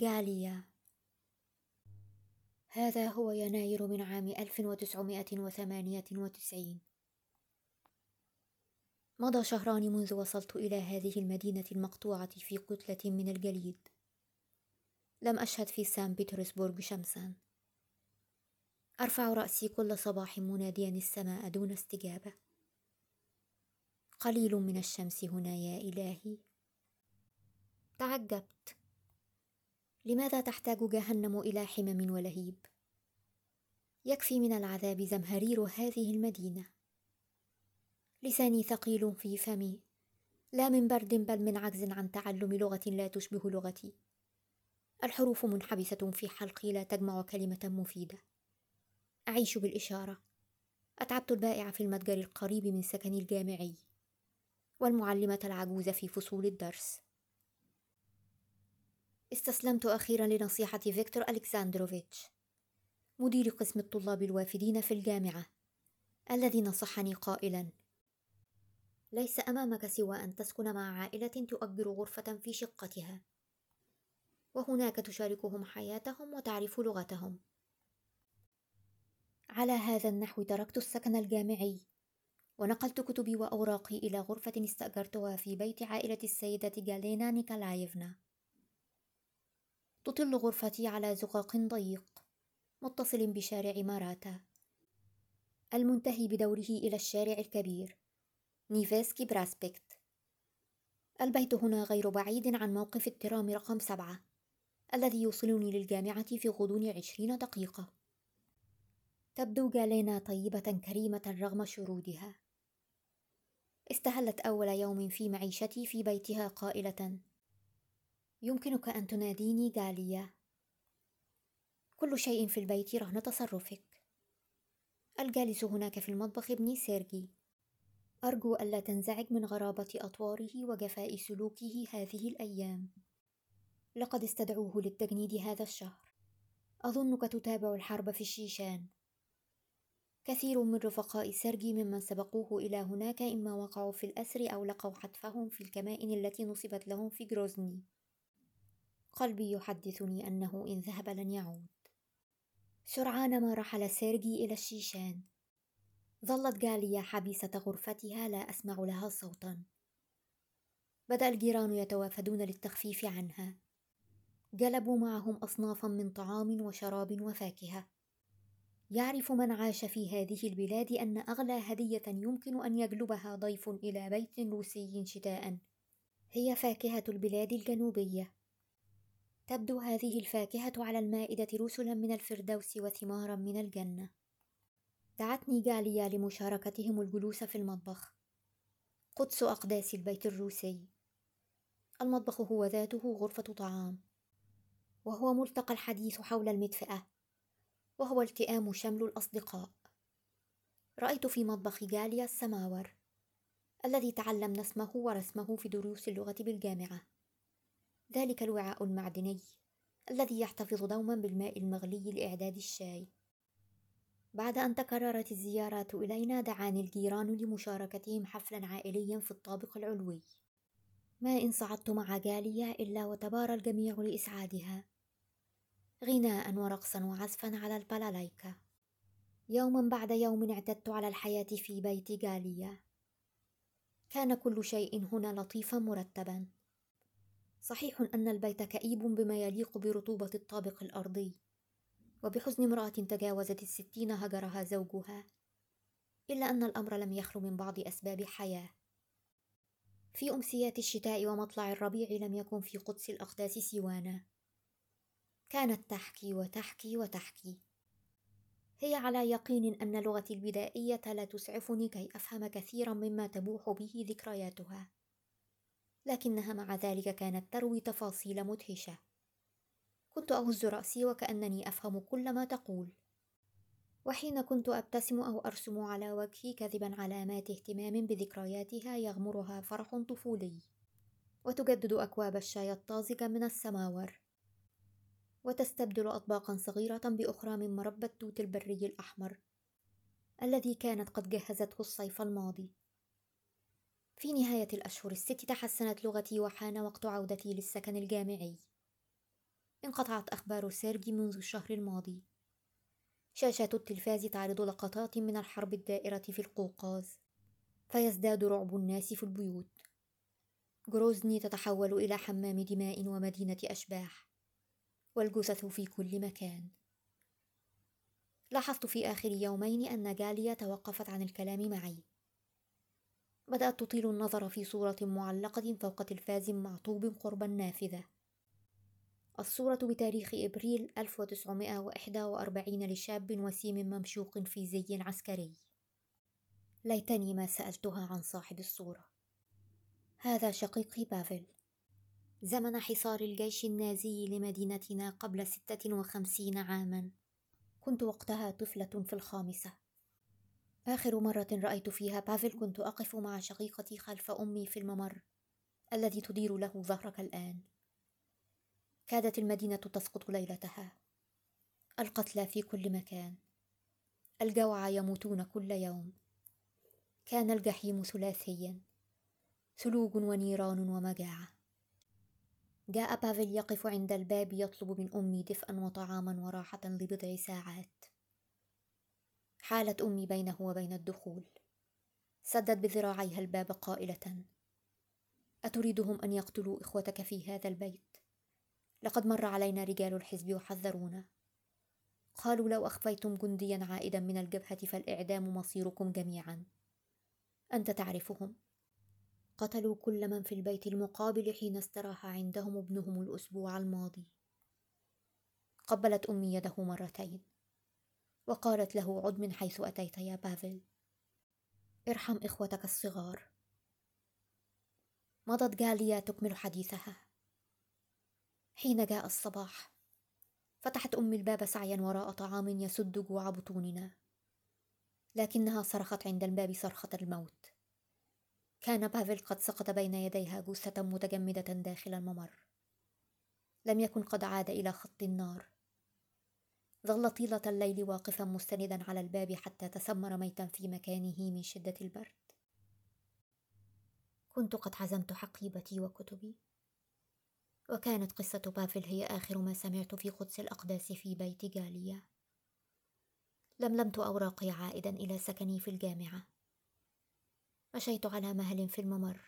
غاليا هذا هو يناير من عام 1998 مضى شهران منذ وصلت إلى هذه المدينة المقطوعة في كتلة من الجليد. لم أشهد في سان بطرسبورغ شمسا. أرفع رأسي كل صباح مناديا السماء دون استجابة. قليل من الشمس هنا يا إلهي. تعجبت. لماذا تحتاج جهنم إلى حمم ولهيب؟ يكفي من العذاب زمهرير هذه المدينة. لساني ثقيل في فمي. لا من برد بل من عجز عن تعلم لغة لا تشبه لغتي. الحروف منحبسة في حلقي لا تجمع كلمة مفيدة. أعيش بالإشارة. أتعبت البائع في المتجر القريب من سكني الجامعي. والمعلمة العجوز في فصول الدرس. استسلمت أخيرا لنصيحة فيكتور ألكساندروفيتش مدير قسم الطلاب الوافدين في الجامعة الذي نصحني قائلا ليس أمامك سوى أن تسكن مع عائلة تؤجر غرفة في شقتها وهناك تشاركهم حياتهم وتعرف لغتهم. على هذا النحو تركت السكن الجامعي ونقلت كتبي وأوراقي إلى غرفة استأجرتها في بيت عائلة السيدة جالينا نيكولايفنا تطل غرفتي على زقاق ضيق متصل بشارع ماراتا. المنتهي بدوره إلى الشارع الكبير نيفسكي براسبكت. البيت هنا غير بعيد عن موقف الترام رقم سبعة الذي يوصلني للجامعة في غضون عشرين دقيقة. تبدو جالينا طيبة كريمة رغم شرودها. استهلت أول يوم في معيشتي في بيتها قائلة يمكنك أن تناديني غالية. كل شيء في البيت رهن تصرفك. الجالس هناك في المطبخ ابني سيرجي. أرجو ألا تنزعج من غرابة أطواره وجفاء سلوكه هذه الأيام. لقد استدعوه للتجنيد هذا الشهر. أظنك تتابع الحرب في الشيشان. كثير من رفقاء سيرجي ممن سبقوه إلى هناك إما وقعوا في الأسر أو لقوا حتفهم في الكمائن التي نصبت لهم في جروزني قلبي يحدثني أنه إن ذهب لن يعود. سرعان ما رحل سيرجي إلى الشيشان. ظلت جاليا حبيسة غرفتها لا أسمع لها صوتا. بدأ الجيران يتوافدون للتخفيف عنها. جلبوا معهم أصنافا من طعام وشراب وفاكهة. يعرف من عاش في هذه البلاد أن أغلى هدية يمكن أن يجلبها ضيف إلى بيت روسي شتاء. هي فاكهة البلاد الجنوبية. تبدو هذه الفاكهة على المائدة رسلا من الفردوس وثمارا من الجنة. دعتني جاليا لمشاركتهم الجلوس في المطبخ. قدس أقداس البيت الروسي. المطبخ هو ذاته غرفة طعام. وهو ملتقى الحديث حول المدفأة. وهو التئام شمل الأصدقاء. رأيت في مطبخ جاليا السماور. الذي تعلمنا اسمه ورسمه في دروس اللغة بالجامعة. ذلك الوعاء المعدني الذي يحتفظ دوما بالماء المغلي لإعداد الشاي. بعد أن تكررت الزيارات إلينا دعاني الجيران لمشاركتهم حفلا عائليا في الطابق العلوي. ما إن صعدت مع جالية إلا وتبارى الجميع لإسعادها. غناء ورقصا وعزفا على البلالايكا. يوما بعد يوم اعتدت على الحياة في بيت جالية. كان كل شيء هنا لطيفا مرتبا. صحيح أن البيت كئيب بما يليق برطوبة الطابق الأرضي. وبحزن امرأة تجاوزت الستين هجرها زوجها إلا أن الأمر لم يخلو من بعض أسباب حياة. في أمسيات الشتاء ومطلع الربيع لم يكن في قدس الأقداس سوانا. كانت تحكي وتحكي وتحكي. هي على يقين أن لغتي البدائية لا تسعفني كي أفهم كثيرا مما تبوح به ذكرياتها. لكنها مع ذلك كانت تروي تفاصيل مدهشة. كنت أهز رأسي وكأنني أفهم كل ما تقول. وحين كنت أبتسم أو أرسم على وجهي كذبا علامات اهتمام بذكرياتها يغمرها فرح طفولي. وتجدد أكواب الشاي الطازج من السماور. وتستبدل اطباقا صغيرة بأخرى من مربى التوت البري الأحمر الذي كانت قد جهزته الصيف الماضي. في نهاية الأشهر الست تحسنت لغتي وحان وقت عودتي للسكن الجامعي. انقطعت أخبار سيرجي منذ الشهر الماضي. شاشات التلفاز تعرض لقطات من الحرب الدائرة في القوقاز فيزداد رعب الناس في البيوت. جروزني تتحول إلى حمام دماء ومدينة أشباح والجثث في كل مكان. لاحظت في آخر يومين أن جاليا توقفت عن الكلام معي. بدأت تطيل النظر في صورة معلقة فوق تلفاز معطوب قرب النافذة الصورة بتاريخ إبريل 1941 لشاب وسيم ممشوق في زي عسكري. ليتني ما سألتها عن صاحب الصورة. هذا شقيقي بافل. زمن حصار الجيش النازي لمدينتنا قبل ستة وخمسين عاما. كنت وقتها طفلة في الخامسة. آخر مرة رأيت فيها بافل كنت أقف مع شقيقتي خلف أمي في الممر الذي تدير له ظهرك الآن. كادت المدينة تسقط ليلتها. القتلى في كل مكان. الجوعى يموتون كل يوم. كان الجحيم ثلاثيا. ثلوج ونيران ومجاعة. جاء بافل يقف عند الباب يطلب من أمي دفئا وطعاما وراحة لبضع ساعات. حالت أمي بينه وبين الدخول. سدت بذراعيها الباب قائلة أتريدهم أن يقتلوا إخوتك في هذا البيت؟ لقد مر علينا رجال الحزب وحذرونا قالوا لو أخفيتم جنديا عائدا من الجبهة فالإعدام مصيركم جميعا. أنت تعرفهم. قتلوا كل من في البيت المقابل حين استراح عندهم ابنهم الأسبوع الماضي. قبلت أمي يده مرتين. وقالت له عد من حيث أتيت يا بافل. ارحم إخوتك الصغار. مضت جاليا تكمل حديثها. حين جاء الصباح فتحت أمي الباب سعيا وراء طعام يسد جوع بطوننا لكنها صرخت عند الباب صرخة الموت. كان بافل قد سقط بين يديها جثة متجمدة داخل الممر. لم يكن قد عاد إلى خط النار. ظل طيلة الليل واقفا مستندا على الباب حتى تسمر ميتا في مكانه من شدة البرد. كنت قد حزمت حقيبتي وكتبي. وكانت قصة بافل هي آخر ما سمعت في قدس الأقداس في بيت جاليا. لملمت أوراقي عائدا إلى سكني في الجامعة. مشيت على مهل في الممر.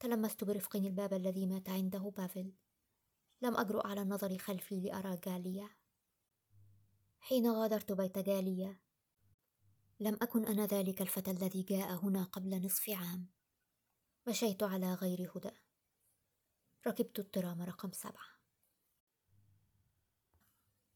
تلمست برفق الباب الذي مات عنده بافل. لم أجرؤ على النظر خلفي لأرى جاليا. حين غادرت بيت جاليا لم أكن أنا ذلك الفتى الذي جاء هنا قبل نصف عام. مشيت على غير هدى. ركبت الترام رقم سبعة.